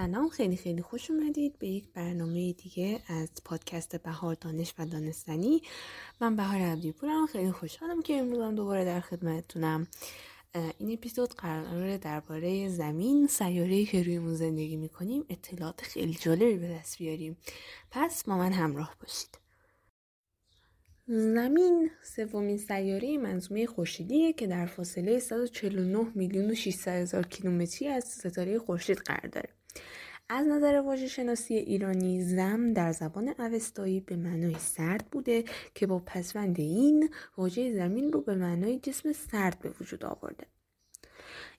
سلام. خیلی خیلی خوش اومدید به یک برنامه دیگه از پادکست بهار دانش و دانستنی. من بهار عبدیپورم. خیلی خوشحالم که امروز دوباره در خدمتتونم. این اپیزود قراره درباره زمین سیاره‌ای که روی اون زندگی می‌کنیم اطلاعات خیلی جالبی به دست بیاریم. پس با من همراه باشید. زمین سومین سیاره منظومه خورشیدیه که در فاصله 149 میلیون و 600 هزار کیلومتری از ستاره خورشید قرار داره. از نظر واژه شناسی ایرانی زم در زبان اوستایی به معنای سرد بوده که با پسوند این واژه زمین رو به معنای جسم سرد به وجود آورده.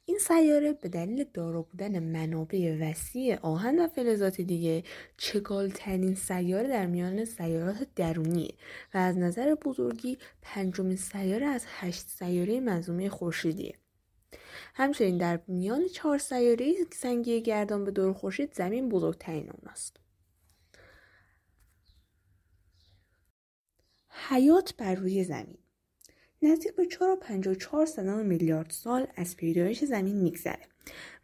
این سیاره به دلیل دارا بودن منابع وسیع آهن و فلزات دیگه چگالترین سیاره در میان سیارات درونیه و از نظر بزرگی پنجمین سیاره از هشت سیاره منظومه خورشیدیه همچنین در میان چهار سیاره سنگی گردان به دور خورشید زمین بزرگترین اوناست. حیات بر روی زمین. نزدیک به 4.54 سدان میلیارد سال از پیدایش زمین میگذره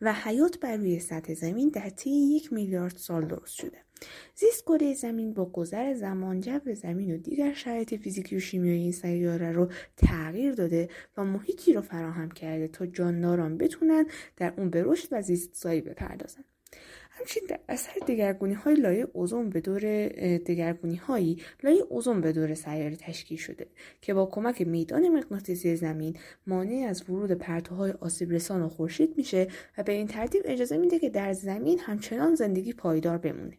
و حیات بر روی سطح زمین در طی یک میلیارد سال درست شده. زیست کره زمین با گذر زمان جو زمین و دیگر شرایط فیزیکی و شیمیایی این سیاره رو تغییر داده و محیطی رو فراهم کرده تا جانداران بتونن در اون به رشد و زیست سایی بپردازن. همچنین در اثر دگرگونی های لایه اوزون به دور دگرگونی هایی لایه اوزون به دور سیاره تشکیل شده که با کمک میدان مغناطیسی زمین مانع از ورود پرتوهای آسیب رسان و خورشید میشه و به این ترتیب اجازه میده که در زمین همچنان زندگی پایدار بمونه.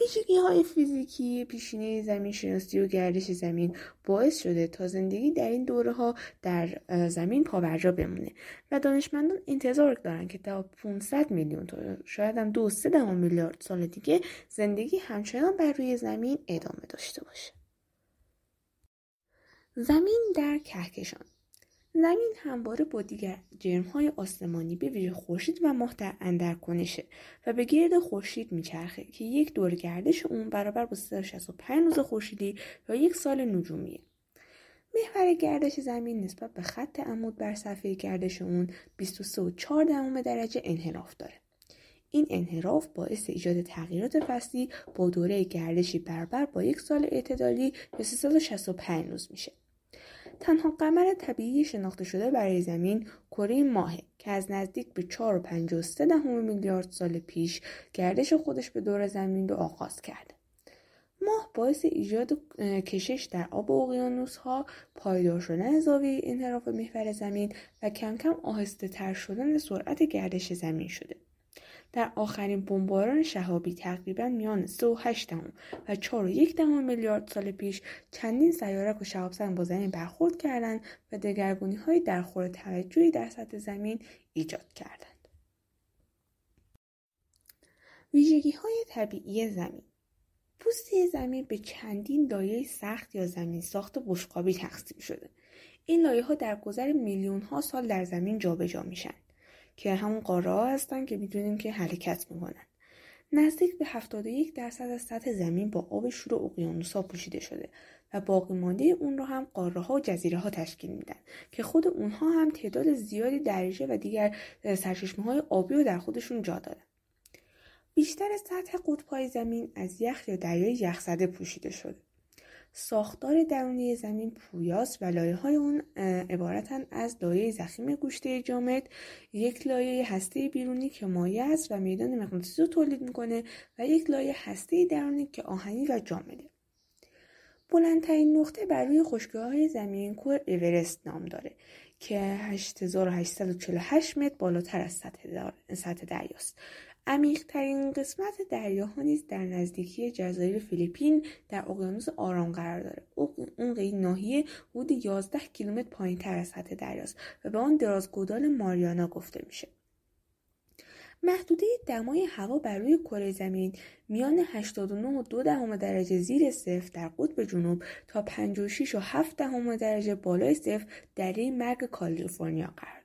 ویژگی های فیزیکی پیشینه زمین شناسی و گردش زمین باعث شده تا زندگی در این دوره ها در زمین پابرجا بمونه و دانشمندان انتظار دارن که تا 500 میلیون تا شاید هم دو سه میلیارد سال دیگه زندگی همچنان بر روی زمین ادامه داشته باشه. زمین در کهکشان زمین همواره با دیگر های آسمانی به ویژه خورشید و ماه در اندر کنشه و به گرد خورشید میچرخه که یک دور گردش اون برابر با 365 روز خورشیدی یا یک سال نجومیه محور گردش زمین نسبت به خط عمود بر صفحه گردش اون 23.4 درجه انحراف داره. این انحراف باعث ایجاد تغییرات فصلی با دوره گردشی برابر با یک سال اعتدالی یا 365 روز میشه. تنها قمر طبیعی شناخته شده برای زمین کره ماهه که از نزدیک به 4.53 دهم میلیارد سال پیش گردش خودش به دور زمین رو آغاز کرده. ماه باعث ایجاد کشش در آب اقیانوس ها، پایدار شدن زاویه انحراف محور زمین و کم کم آهسته تر شدن سرعت گردش زمین شده. در آخرین بمباران شهابی تقریبا میان 3.8 دهم و 4.1 دهم میلیارد سال پیش چندین سیارک و شهاب سنگ با زمین برخورد کردند و دگرگونی های در خور توجهی در سطح زمین ایجاد کردند. ویژگی های طبیعی زمین پوستی زمین به چندین لایه سخت یا زمین ساخت بشقابی تقسیم شده. این لایه ها در گذر میلیون ها سال در زمین جابجا میشن. که همون قاره ها هستن که می‌دونیم که حرکت می‌کنن. نزدیک به 71 درصد از سطح زمین با آب شور اقیانوس ها پوشیده شده و باقی مانده اون رو هم قاره ها و جزیره ها تشکیل میدن که خود اونها هم تعداد زیادی دریچه و دیگر سرچشمه های آبی رو در خودشون جا دارن بیشتر سطح قطبهای زمین از یخ یا دریای یخزده پوشیده شده. ساختار درونی زمین پویاست و لایه های اون عبارتن از لایه زخیم گوشته جامد یک لایه هسته بیرونی که مایع است و میدان مغناطیسی رو تولید می‌کنه و یک لایه هسته درونی که آهنی و جامده بلندترین نقطه بر روی خشکی های زمین کوه اورست نام داره که 8848 متر بالاتر از سطح دریاست. عمیقترین قسمت دریاها نیز در نزدیکی جزایر فیلیپین در اقیانوس آرام قرار داره. اون ناحیه حدود 11 کیلومتر پایین تر از سطح دریاست و به آن درازگودال ماریانا گفته میشه. محدوده دمای هوا بر روی کره زمین میان 89 و 2 دهم درجه زیر صفر در قطب جنوب تا 56 و 7 دهم درجه بالای صفر در مرگ کالیفرنیا قرار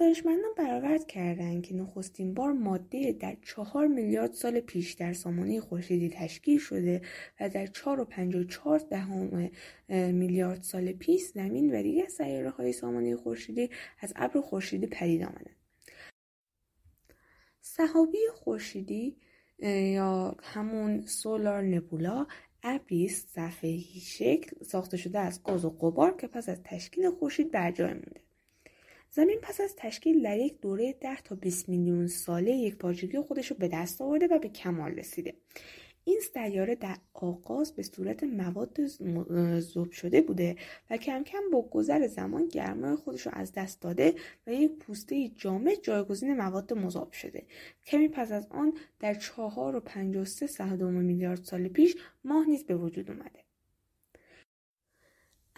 دانشمندان برآورد کردند که نخستین بار ماده در چهار میلیارد سال پیش در سامانه خورشیدی تشکیل شده و در چهار و پنج و چهار دهم میلیارد سال پیش زمین و دیگر سیاره های سامانه خورشیدی از ابر خورشیدی پدید آمدند. صحابی خورشیدی یا همون سولار نبولا ابری صفحه‌ای شکل ساخته شده از گاز و غبار که پس از تشکیل خورشید بر جای مونده. زمین پس از تشکیل در یک دوره 10 تا 20 میلیون ساله یک پارچگی خودش رو به دست آورده و به کمال رسیده. این سیاره در آغاز به صورت مواد ذوب شده بوده و کم کم با گذر زمان گرمای خودش رو از دست داده و یک پوسته جامد جایگزین مواد مذاب شده. کمی پس از آن در چهار و پنج و سه میلیارد سال پیش ماه نیز به وجود اومده.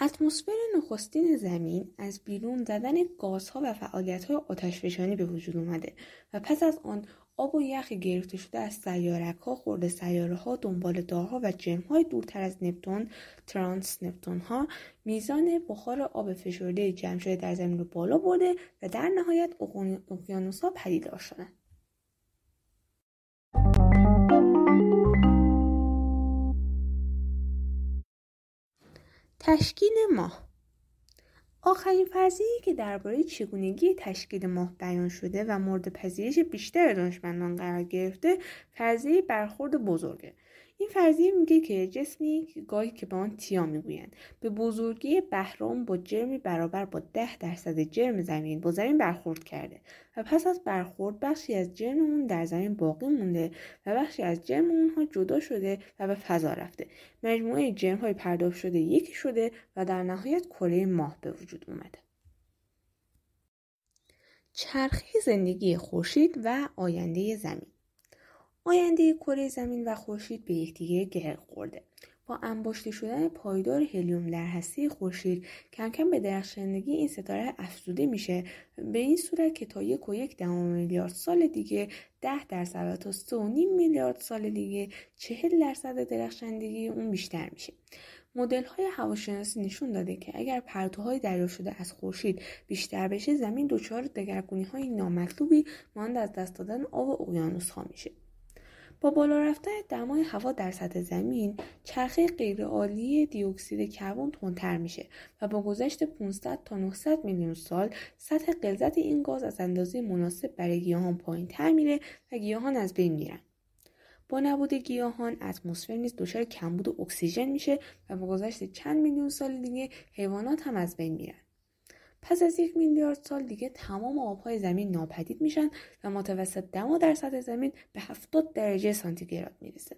اتمسفر نخستین زمین از بیرون زدن گازها و فعالیتهای آتشفشانی به وجود اومده و پس از آن آب و یخ گرفته شده از سیارک ها خورده سیاره ها دنبال دارها و جرم های دورتر از نپتون ترانس نپتون ها میزان بخار آب فشرده جمع شده در زمین رو بالا برده و در نهایت اقیانوس ها پدیدار شدن تشکیل ماه. آخرین فرضیه‌ای که درباره چگونگی تشکیل ماه بیان شده و مورد پذیرش بیشتر دانشمندان قرار گرفته فرضیه برخورد بزرگه. این فرضیه میگه که جسمی گاهی که به آن تیا می‌گویند. به بزرگی بهرام با جرمی برابر با ده درصد جرم زمین با زمین برخورد کرده و پس از برخورد بخشی از جرم اون در زمین باقی مونده و بخشی از جرم اونها جدا شده و به فضا رفته. مجموعه جرم های پرداخت شده یکی شده و در نهایت کره ماه به وجود اومده. چرخه زندگی خورشید و آینده زمین. آینده کره زمین و خورشید به یکدیگر گره خورده. با انباشته شدن پایدار هلیوم در هسته خورشید کم کم به درخشندگی این ستاره افزوده میشه. به این صورت که تا یک و یک دهم میلیارد سال دیگه ده درصد و تا سه و نیم میلیارد سال دیگه چهل درصد درخشندگی اون بیشتر میشه. مدل های هواشناسی نشون داده که اگر پرتوهای دریافت شده از خورشید بیشتر بشه زمین دچار دگرگونی های نامطلوبی مانند از دست دادن آب اقیانوس ها میشه. با بالا رفتن دمای هوا در سطح زمین چرخه غیرعالی دیوکسید کربن تندتر میشه و با گذشت 500 تا 900 میلیون سال سطح غلظت این گاز از اندازه مناسب برای گیاهان پایین تر میره و گیاهان از بین میرن. با نبود گیاهان اتمسفر نیز دچار کمبود اکسیژن میشه و با گذشت چند میلیون سال دیگه حیوانات هم از بین میرن. پس از یک میلیارد سال دیگه تمام آبهای زمین ناپدید میشن و متوسط دما در سطح زمین به 70 درجه سانتیگراد می‌رسه.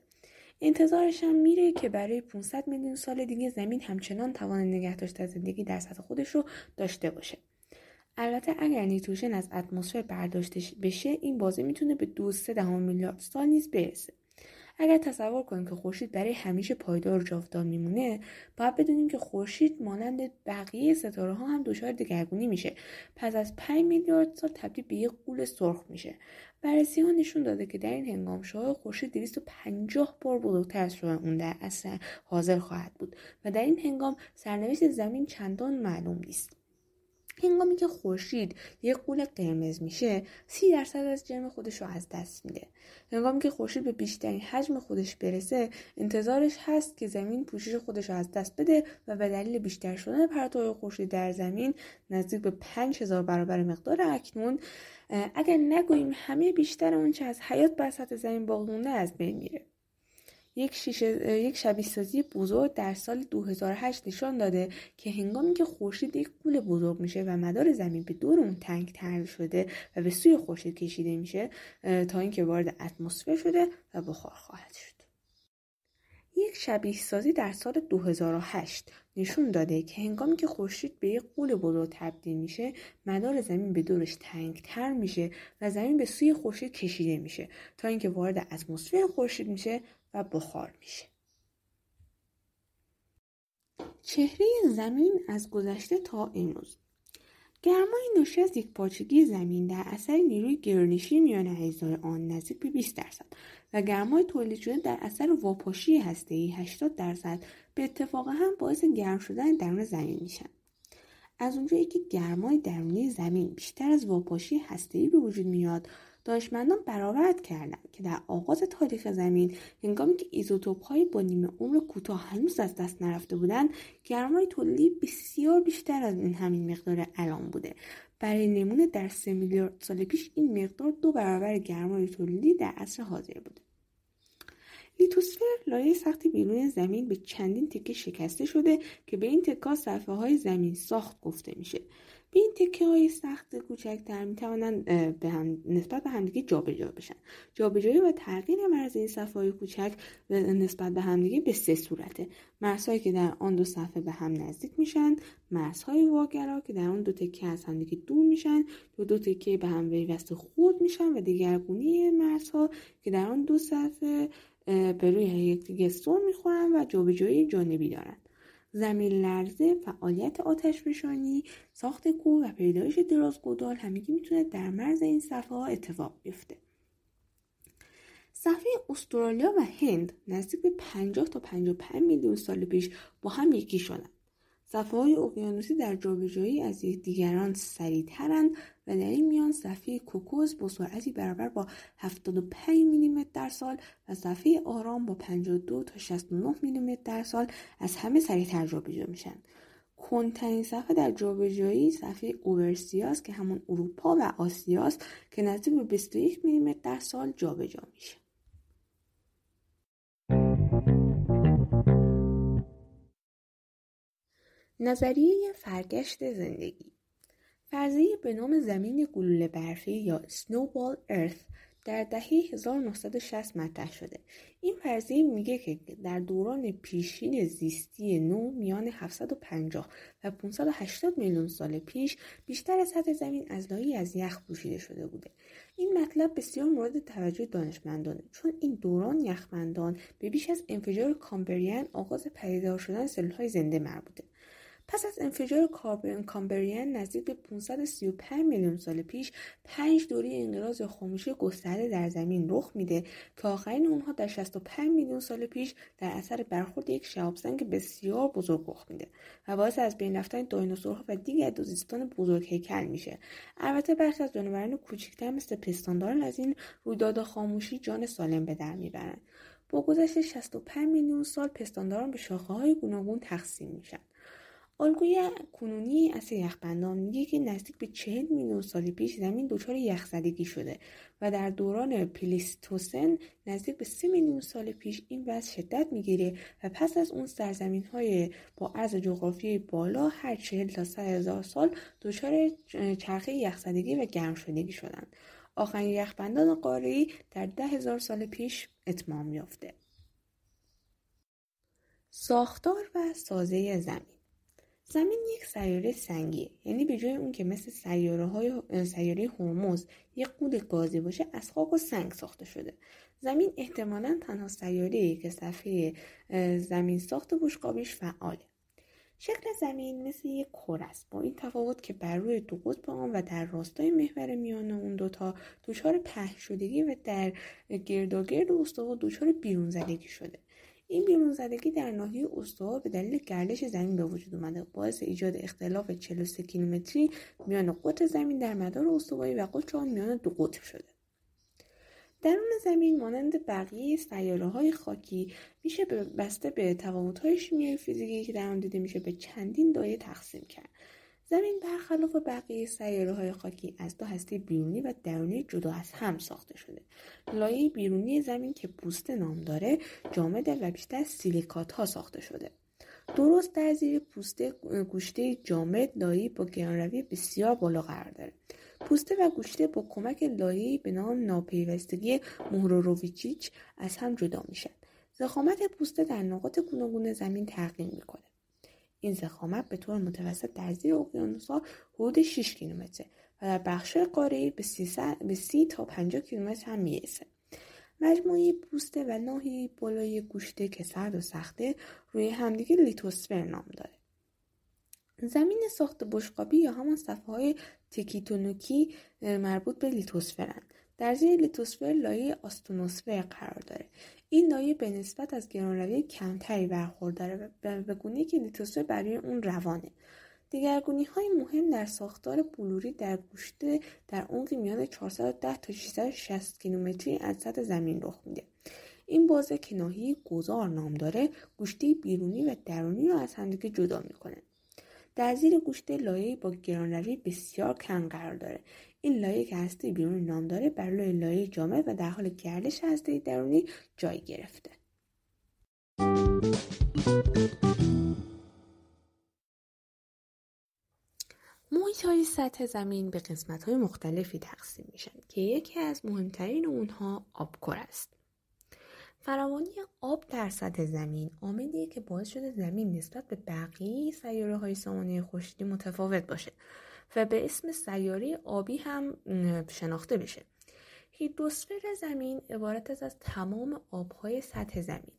انتظارش هم میره که برای 500 میلیون سال دیگه زمین همچنان توان نگه داشته زندگی در سطح خودش رو داشته باشه. البته اگر نیتروژن از اتمسفر برداشته بشه این بازه می‌تونه به دو سه دهم میلیارد سال نیز برسه. اگر تصور کنیم که خورشید برای همیشه پایدار و جاودان میمونه باید بدونیم که خورشید مانند بقیه ستاره ها هم دچار دگرگونی میشه. پس از 5 میلیارد سال تبدیل به یک قول سرخ میشه. بررسی ها نشون داده که در این هنگام شعاع خورشید 250 بار بزرگتر از اون در اصل حاضر خواهد بود. و در این هنگام سرنوشت زمین چندان معلوم نیست. هنگامی که خورشید یک قول قرمز میشه سی درصد از جرم خودش رو از دست میده. هنگامی که خورشید به بیشترین حجم خودش برسه انتظارش هست که زمین پوشش خودش رو از دست بده و به دلیل بیشتر شدن پرتو خورشید در زمین نزدیک به پنج هزار برابر مقدار اکنون اگر نگوییم همه بیشتر اون چه از حیات بر سطح زمین باقی مونده از بین میره. یک, شیشه، یک شبیه سازی بزرگ در سال 2008 نشان داده که هنگامی که خورشید یک گول بزرگ میشه و مدار زمین به دور اون تنگ تر شده و به سوی خورشید کشیده میشه تا اینکه وارد اتمسفر شده و بخار خواهد شد. یک شبیه سازی در سال 2008 نشون داده که هنگامی که خورشید به یک قول بزرگ تبدیل میشه مدار زمین به دورش تنگ تر میشه و زمین به سوی خورشید کشیده میشه تا اینکه وارد اتمسفر خورشید میشه و بخار میشه. چهره زمین از گذشته تا امروز گرمای ناشی از یک پارچگی زمین در اثر نیروی گرانشی میان اجزای آن نزدیک به 20 درصد و گرمای تولید شده در اثر واپاشی هسته‌ای 80 درصد به اتفاق هم باعث گرم شدن درون زمین میشن. از اونجایی که گرمای درونی زمین بیشتر از واپاشی هسته‌ای به وجود میاد دانشمندان برآورد کردند که در آغاز تاریخ زمین هنگامی که ایزوتوپ های با نیمه عمر کوتاه هنوز از دست نرفته بودند گرمای تولیدی بسیار بیشتر از این همین مقدار الان بوده. برای نمونه در سه میلیارد سال پیش این مقدار دو برابر گرمای تولیدی در عصر حاضر بوده لیتوسفر لایه سختی بیرون زمین به چندین تکه شکسته شده که به این تکه صفحه های زمین ساخت گفته میشه. به این تکه های سخت کوچکتر می توانند به هم نسبت به همدیگه جابجا بشن. جابجایی و تغییر مرز این صفحه های کوچک نسبت به همدیگه به سه صورته. مرزهایی که در آن دو صفحه به هم نزدیک میشن مرزهای واگرا که در آن دو تکه از همدیگه دور میشن دو دو تکه به هم ویوسته خورد میشن و دیگرگونی مرزها که در آن دو صفحه به روی یکدیگه سر می‌خورن و جابجایی جانبی دارن. زمین لرزه فعالیت آتش فشانی ساخت کوه و پیدایش درازگودال همگی می‌تونه در مرز این صفحه ها اتفاق بیفته. صفحه استرالیا و هند نزدیک به 50 تا 55 میلیون سال پیش با هم یکی شدن. صفحه های اقیانوسی در جابجایی از دیگران سریعترند و در این میان صفحه کوکوز با سرعتی برابر با 75 میلیمتر در سال و صفحه آرام با 52 تا 69 میلیمتر در سال از همه سریعتر جابجا میشن. کنترین صفحه در جابجایی صفحه اوورسیاس که همون اروپا و آسیاست که نزدیک به 21 میلیمتر در سال جابجا میشه. نظریه فرگشت زندگی فرضیه به نام زمین گلوله برفی یا سنوبال ارث در دهه 1960 مطرح شده. این فرضیه میگه که در دوران پیشین زیستی نو میان 750 و 580 میلیون سال پیش بیشتر از سطح زمین از لایی از یخ پوشیده شده بوده. این مطلب بسیار مورد توجه دانشمندانه چون این دوران یخمندان به بیش از انفجار کامبریان آغاز پدیدار شدن سلولهای زنده مربوطه. پس از انفجار کامبریان نزدیک به 535 میلیون سال پیش پنج دوره انقراض خاموشی گسترده در زمین رخ میده که آخرین اونها در 65 میلیون سال پیش در اثر برخورد یک شهابسنگ بسیار بزرگ رخ میده و باعث از بین رفتن دایناسورها و دیگر دوزیستان بزرگ هیکل میشه. البته برخی از جانوران کوچکتر مثل پستانداران از این رویداد خاموشی جان سالم به در می‌برند با گذشت 65 میلیون سال پستانداران به شاخه های گوناگون تقسیم میشن. الگوی کنونی اصل یخبندان میگه که نزدیک به چهل میلیون سال پیش زمین دچار یخزدگی شده و در دوران پلیستوسن نزدیک به سه میلیون سال پیش این وضع شدت می‌گیره و پس از اون سرزمین های با عرض جغرافی بالا هر چهل تا سه هزار سال دچار چرخه یخزدگی و گرم شدگی شدند. آخرین یخبندان قاره‌ای در ده هزار سال پیش اتمام یافته. ساختار و سازه زمین زمین یک سیاره سنگیه یعنی به جای اون که مثل سیاره های سیاره هرمز یک قود گازی باشه از خاک و سنگ ساخته شده. زمین احتمالا تنها سیاره که صفحه زمین ساخت بشقابیش فعاله شکل زمین مثل یک کور است. با این تفاوت که بر روی دو قطب آن و در راستای محور میان اون دوتا دچار پهن شدگی و در گرداگرد استوا دچار بیرون زدگی شده. این بیرون زدگی در ناحیه استوا به دلیل گردش زمین به وجود اومده. باعث ایجاد اختلاف 43 کیلومتری میان قطر زمین در مدار استوایی و قطر آن میان دو قطب شده. درون زمین مانند بقیه سیاره های خاکی میشه بسته به تفاوت های شیمیایی فیزیکی که در آن دیده میشه به چندین دایه تقسیم کرد. زمین برخلاف بقیه سیاره های خاکی از دو هسته بیرونی و درونی جدا از هم ساخته شده. لایه بیرونی زمین که پوسته نام داره جامده و بیشتر از سیلیکات ها ساخته شده. درست در زیر پوسته گوشته جامد لایه با گرانروی بسیار بالا قرار داره. پوسته و گوشته با کمک لایه به نام ناپیوستگی مهروروویچیچ از هم جدا میشن. زخامت پوسته در نقاط گوناگون زمین تغییر می‌کنه. این زخامت به طور متوسط در زیر اقیانوسها حدود 6 کیلومتره و در بخش قاره به 30 تا 50 کیلومتر هم می‌رسه. مجموعه پوسته و ناحیه بالای گوشته که سرد و سخته روی همدیگه لیتوسفر نام داره. زمین ساخت بشقابی یا همان صفحه های تکیتونوکی مربوط به لیتوسفرند. در زیر لیتوسفر لایه آستونوسفر قرار داره این لایه به نسبت از گرانروی کمتری برخورداره و به گونه که لیتوسفر برای اون روانه. دگرگونی های مهم در ساختار بلوری در گوشته در عمقی میان 410 تا 660 کیلومتری از سطح زمین رخ میده. این بازه که ناحیه گذار نام داره گوشته بیرونی و درونی رو از همدیگه جدا می‌کنه. در زیر گوشته لایه با گرانروی بسیار کم قرار داره. این لایه که هسته بیرونی نام داره بر لایه لایه جامد و در حال گردش هسته درونی جای گرفته محیط های سطح زمین به قسمت های مختلفی تقسیم میشن که یکی از مهمترین اونها آبکر است. فراوانی آب در سطح زمین عاملیه که باعث شده زمین نسبت به بقیه سیاره های سامانه خورشیدی متفاوت باشه و به اسم سیاره آبی هم شناخته بشه. هیدروسفر زمین عبارت است از تمام آبهای سطح زمین.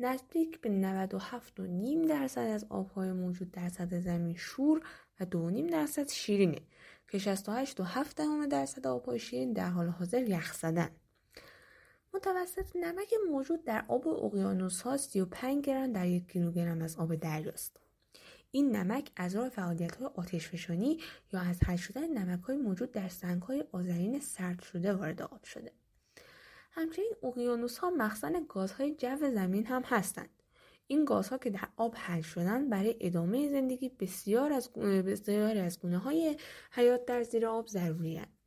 نزدیک به 97.5 درصد از آبهای موجود در سطح زمین شور و 2.5 درصد شیرینه که 68.7 درصد آبهای شیرین در حال حاضر یخ زدن. متوسط نمک موجود در آب اقیانوس ها 35 گرم در یک کیلوگرم از آب دریاست. این نمک از راه فعالیت های آتشفشانی یا از حل شدن نمک های موجود در سنگ های آذرین سرد شده وارد آب شده. همچنین اقیانوس ها مخزن گازهای جو زمین هم هستند. این گازها که در آب حل شدن برای ادامه زندگی بسیار از بسیاری از گونه های حیات در زیر آب ضروری هستند.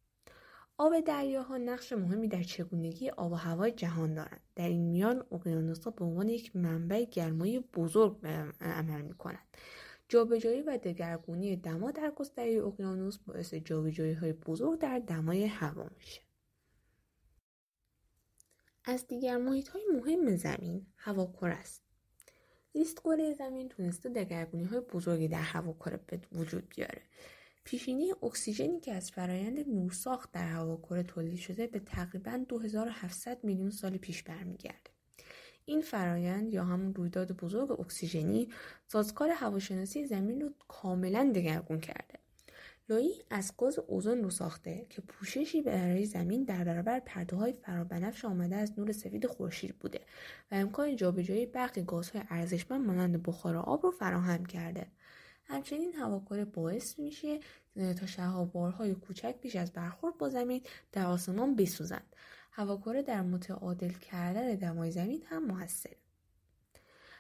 آب دریاها نقش مهمی در چگونگی آب و هوای جهان دارند. در این میان اقیانوسها به عنوان یک منبع گرمایی بزرگ عمل می‌کنند. جابجایی و دگرگونی دما در گستره اقیانوس باعث جابجایی های بزرگ در دمای هوا میشه. از دیگر محیط های مهم زمین هواکره است. زیست زمین تونسته دگرگونی های بزرگی در هواکره به وجود بیاره. پیشینی اکسیژنی که از فرایند نورساخت در هواکره تولید شده به تقریبا 2700 میلیون سال پیش برمیگرده. این فرایند یا همون رویداد بزرگ اکسیژنی سازکار هواشناسی زمین رو کاملا دگرگون کرده. لایی از گاز اوزون رو ساخته که پوششی برای زمین در برابر پرده های فرابنفش آمده از نور سفید خورشید بوده و امکان جابجایی برخی گازهای ارزشمند مانند بخار آب رو فراهم کرده همچنین هواکره باعث میشه تا شهابارهای کوچک پیش از برخورد با زمین در آسمان بسوزند. هواکره در متعادل کردن دمای زمین هم موثره.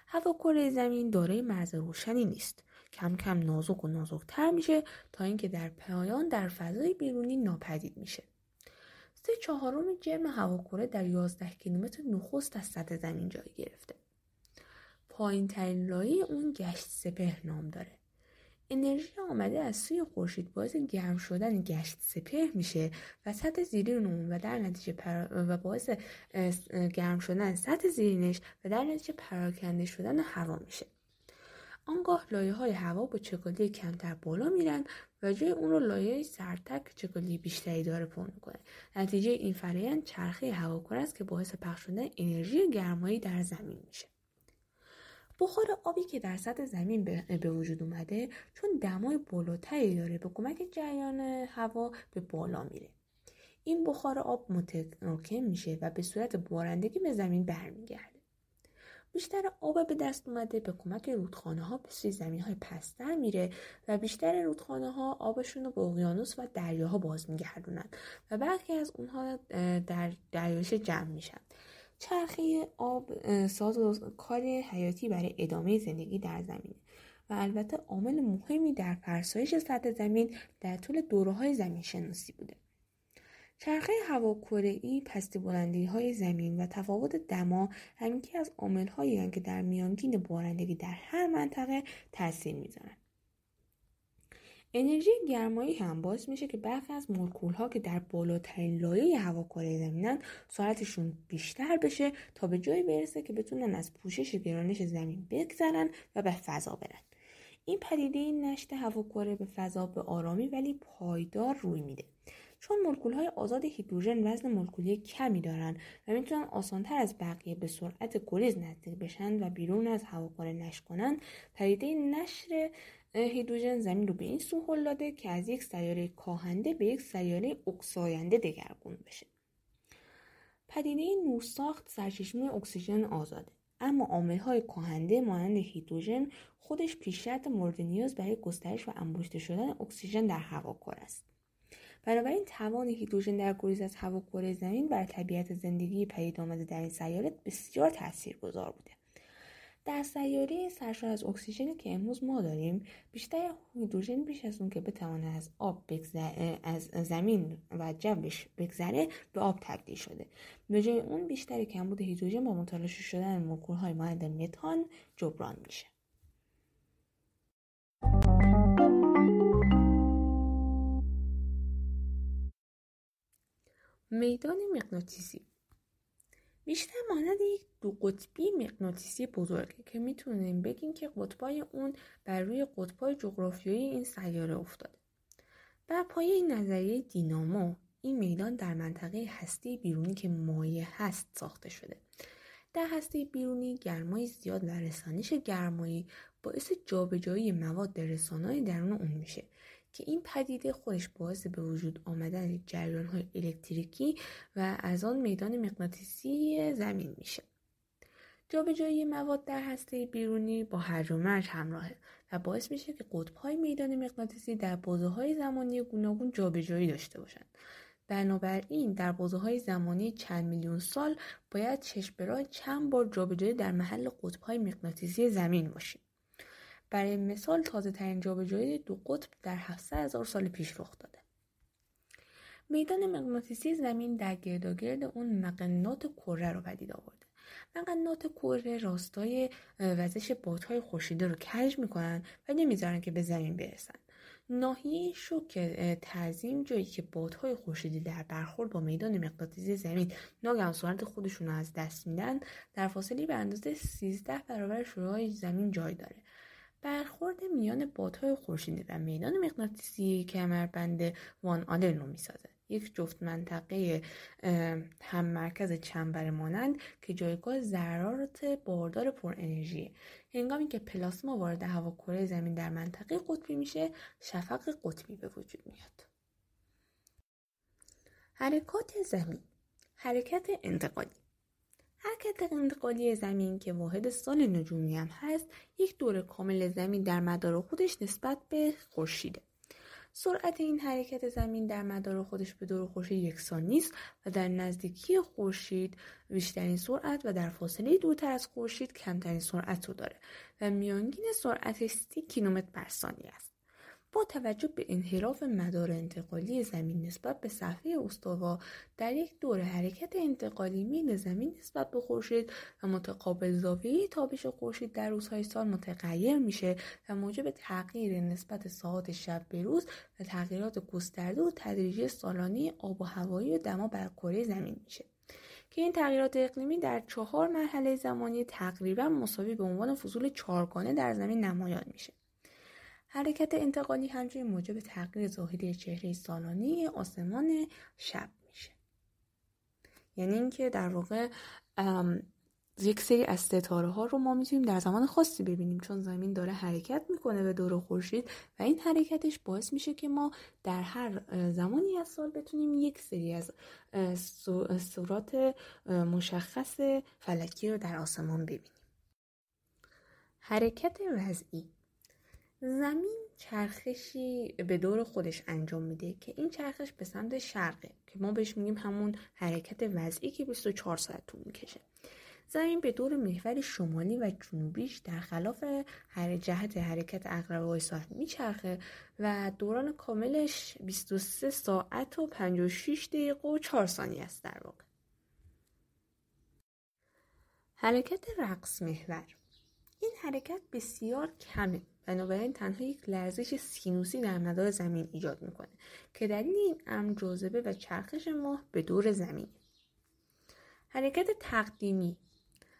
هواکره زمین دارای مرز روشنی نیست. کم کم نازک و نازکتر میشه تا اینکه در پایان در فضای بیرونی ناپدید میشه. سه چهارم جرم هواکره در 11 کیلومتر نخست از سطح زمین جای گرفته. پایین ترین لایه اون گشت سپهر نام داره. انرژی آمده از سوی خورشید باعث گرم شدن گشت سپهر میشه و سطح زیرین اون و در نتیجه و باعث گرم شدن سطح زیرینش و در نتیجه پراکنده شدن هوا میشه. آنگاه لایه های هوا با چگالی کمتر بالا میرن و جای اون رو لایه سرتک چگالی بیشتری داره پر می‌کنه. نتیجه این فرایند چرخه هواکره است که باعث پخش شدن انرژی گرمایی در زمین میشه. بخار آبی که در سطح زمین به وجود اومده چون دمای بالاتری داره به کمک جریان هوا به بالا میره. این بخار آب متراکم میشه و به صورت بارندگی به زمین برمیگرده. بیشتر آب به دست اومده به کمک رودخانه ها به سوی زمین های پستر میره و بیشتر رودخانه ها آبشون رو به اقیانوس و دریاها باز میگردونن و برخی از اونها در دریاچه جمع میشن. چرخه آب ساز و کار حیاتی برای ادامه زندگی در زمین و البته عامل مهمی در فرسایش سطح زمین در طول دوره های زمین شناسی بوده. چرخه هوا ای پست بلندی های زمین و تفاوت دما هم از عامل هایی که در میانگین بارندگی در هر منطقه تاثیر می‌ذارند. انرژی گرمایی هم باعث میشه که برخی از مولکول ها که در بالاترین لایه هوا کره زمینن سرعتشون بیشتر بشه تا به جایی برسه که بتونن از پوشش گرانش زمین بگذرن و به فضا برن. این پدیده نشت هواکره به فضا به آرامی ولی پایدار روی میده. چون مولکول های آزاد هیدروژن وزن مولکولی کمی دارن و می‌تونن آسانتر از بقیه به سرعت گریز نزدیک بشن و بیرون از هواکره نشت کنن پدیده نشر هیدروژن زمین رو به این سو هل داده که از یک سیاره کاهنده به یک سیاره اکساینده دگرگون بشه. پدیده نورساخت سرچشمه اکسیژن آزاده. اما عاملهای کاهنده مانند هیدروژن خودش پیشرفت مورد نیاز برای گسترش و انباشته شدن اکسیژن در هواکره است. بنابراین توان هیدروژن در گریز از هواکره زمین بر طبیعت زندگی پدید آمده در این سیاره بسیار تاثیرگذار بوده. در سیاره سرشار از اکسیژنی که امروز ما داریم بیشتر هیدروژن بیش از اون که بتواند از آب از زمین و جوش بگذره به آب تبدیل شده. به جای اون بیشتر کمبود هیدروژن با متلاشی شدن مولکولهای مانند متان جبران میشه. میدان مغناطیسی بیشتر مانند یک دو قطبی مغناطیسی بزرگه که می‌تونیم بگیم که قطبای اون بر روی قطبای جغرافیایی این سیاره افتاده. بر پایه نظریه دینامو این میدان در منطقه هسته بیرونی که مایع هست ساخته شده. در هسته بیرونی گرمای زیاد و رسانش گرمایی باعث جابجایی مواد در رسانه‌های درون اون میشه که این پدیده خودش باعث به وجود آمدن جریان های الکتریکی و از آن میدان مغناطیسی زمین میشه. جابجایی مواد در هسته بیرونی با هرج و مرج همراهه و باعث میشه که قطبهای میدان مغناطیسی در بازه های زمانی گوناگون جابجایی داشته باشند. بنابراین در بازه های زمانی چند میلیون سال باید چشم چند بار جابجایی در محل قطبهای مغناطیسی زمین باشیم. برای مثال تازه ترین جابجایی دو قطب در 700 هزار سال پیش رخ داده. میدان مغناطیسی زمین در گرداگرد اون مقنات کره رو پدید آورده. مقنات کره راستای وزش بادهای خورشیدی رو کج می‌کنن و نمی‌ذارن که به زمین برسن. ناحیه شوک تعظیم جایی که بادهای خورشیدی در برخورد با میدان مغناطیسی زمین ناگهان سرعت خودشون رو از دست میدن در فاصله به اندازه 13 برابر شروع زمین جای داره برخورد میان بادهای خورشیدی و میدان مغناطیسی کمربند وان آلن رو می‌سازه یک جفت منطقه هم مرکز چنبر مانند که جایگاه ذرات باردار پر انرژی. هنگامی که پلاسما وارد هواکره زمین در منطقه قطبی میشه شفق قطبی به وجود میاد. حرکات زمین حرکت انتقالی حرکت انتقالی زمین که واحد سال نجومی هم هست یک دور کامل زمین در مدار خودش نسبت به خورشیده. سرعت این حرکت زمین در مدار خودش به دور خورشید یکسان نیست و در نزدیکی خورشید بیشترین سرعت و در فاصله دورتر از خورشید کمترین سرعت رو داره و میانگین سرعتش 30 کیلومتر بر ثانیه است. توجه به انحراف مدار انتقالی زمین نسبت به صفحه استوا در یک دور حرکت انتقالی میل زمین نسبت به خورشید و متقابل زاویه تابش خورشید در روزهای سال متغیر میشه و موجب تغییر نسبت ساعات شب به روز و تغییرات گسترده و تدریجی سالانه آب و هوایی و دما بر کره زمین میشه. که این تغییرات اقلیمی در چهار مرحله زمانی تقریبا مساوی به عنوان فصول چهارگانه در زمین نمایان میشه. حرکت انتقالی همچنین موجب تغییر ظاهری چهره سالانه آسمان شب میشه. یعنی اینکه در واقع یک سری از ستاره ها رو ما می‌تونیم در زمان خاصی ببینیم چون زمین داره حرکت می‌کنه به دور خورشید و این حرکتش باعث میشه که ما در هر زمانی از سال بتونیم یک سری از صورات مشخص فلکی رو در آسمان ببینیم. حرکت وضعی زمین چرخشی به دور خودش انجام میده که این چرخش به سمت شرقه که ما بهش میگیم همون حرکت وضعی که 24 ساعت طول می‌کشه. زمین به دور محور شمالی و جنوبیش در خلاف هر جهت حرکت اقربای ساعت میچرخه و دوران کاملش 23 ساعت و 56 دقیقه و 4 ثانیه است در واقع. حرکت رقص محور. این حرکت بسیار کمه. بنابراین تنها یک لرزش سینوسی در مدار زمین ایجاد می‌کنه که دلیل این امر جاذبه و چرخش ماه به دور زمین. حرکت تقدیمی.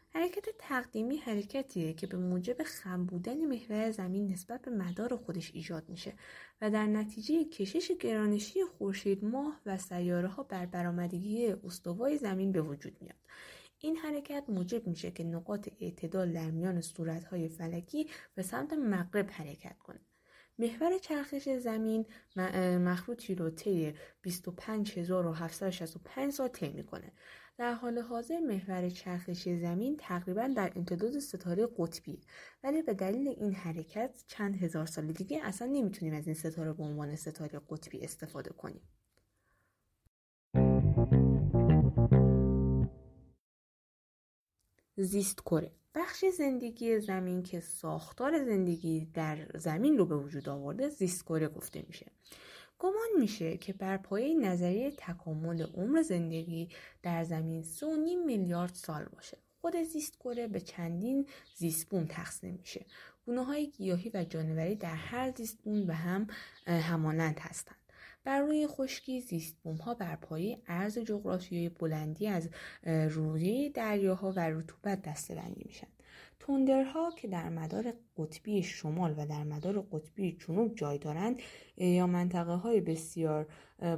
حرکت تقدیمی حرکتیه که به موجب خم بودن محور زمین نسبت به مدار خودش ایجاد میشه و در نتیجه کشش گرانشی خورشید ماه و سیاره ها بر برآمدگی استوای زمین به وجود میاد. این حرکت موجب میشه که نقاط اعتدال در میان صورتهای فلکی به سمت مغرب حرکت کنه. محور چرخش زمین مخروطی رو طی 25765 سال طی می‌کنه. در حال حاضر محور چرخشی زمین تقریبا در امتداد ستاره قطبی. ولی به دلیل این حرکت چند هزار سال دیگه اصلا نمی‌تونیم از این ستاره به عنوان ستاره قطبی استفاده کنیم. زیست کره. بخش زندگی زمین که ساختار زندگی در زمین رو به وجود آورده زیست کره گفته میشه. گمان میشه که بر پایه نظریه تکامل عمر زندگی در زمین 3.5 میلیارد سال باشه. خود زیست کره به چندین زیستبوم تقسیم میشه. گونه های گیاهی و جانوری در هر زیستبوم به هم همانند هستند. بر روی خشکی زیستبوم ها بر پایه ارز جغرافیایی بلندی از روی دریاها و رطوبت دستبندی میشن. توندرها که در مدار قطبی شمال و در مدار قطبی جنوب جای دارند یا منطقه های بسیار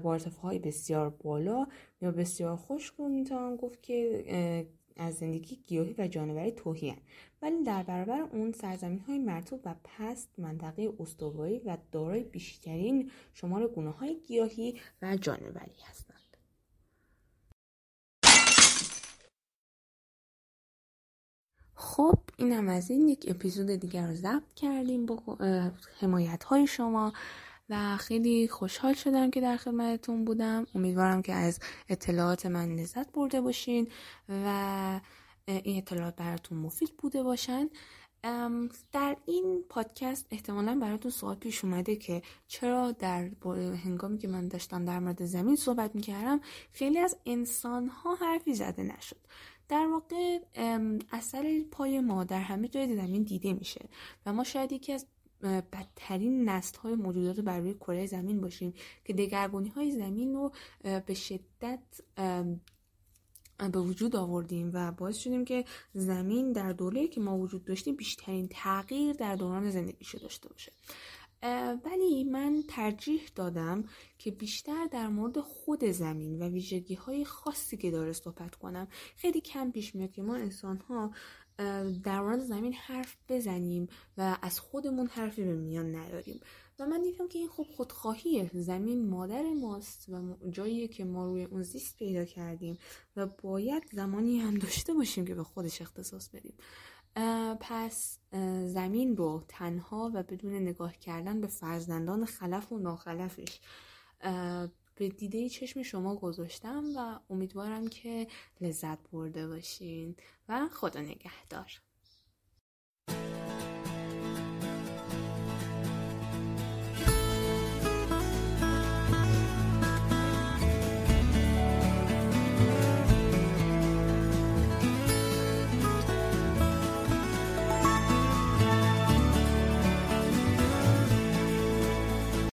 با های بسیار بالا یا بسیار خشک رو می‌توان گفت که از زندگی گیاهی و جانوری توهی ولی در برابر اون سرزمین های مرتوب و پست منطقه استوایی و دارای بیشترین شمار گونه های گیاهی و جانوری هستند. خب اینم از این. یک اپیزود دیگر رو ضبط کردیم با حمایت های شما. و خیلی خوشحال شدم که در خدمتتون بودم. امیدوارم که از اطلاعات من لذت برده باشین و این اطلاعات براتون مفید بوده باشن. در این پادکست احتمالا براتون سوال پیش اومده که چرا در هنگامی که من داشتم در مورد زمین صحبت می‌کردم خیلی از انسان ها حرفی زده نشد. در واقع اثر پای ما در همه جای زمین دیده میشه و ما شاید یکی از بدترین نسل های موجودات بر روی کره زمین باشیم که دگرگونی های زمین رو به شدت به وجود آوردیم و باعث شدیم که زمین در دوره که ما وجود داشتیم بیشترین تغییر در دوران زندگیشو داشته باشه. ولی من ترجیح دادم که بیشتر در مورد خود زمین و ویژگی های خاصی که داره صحبت کنم. خیلی کم پیش میاد که ما انسان ها در مورد زمین حرف بزنیم و از خودمون حرفی به میان نیاریم. و من دیدم که این خب خودخواهیه. زمین مادر ماست و جایی که ما روی اون زیست پیدا کردیم و باید زمانی هم داشته باشیم که به خودش اختصاص بدیم. پس زمین رو تنها و بدون نگاه کردن به فرزندان خلف و ناخلفش. به دیده چشم شما گذاشتم و امیدوارم که لذت برده باشین و خدا نگهدار.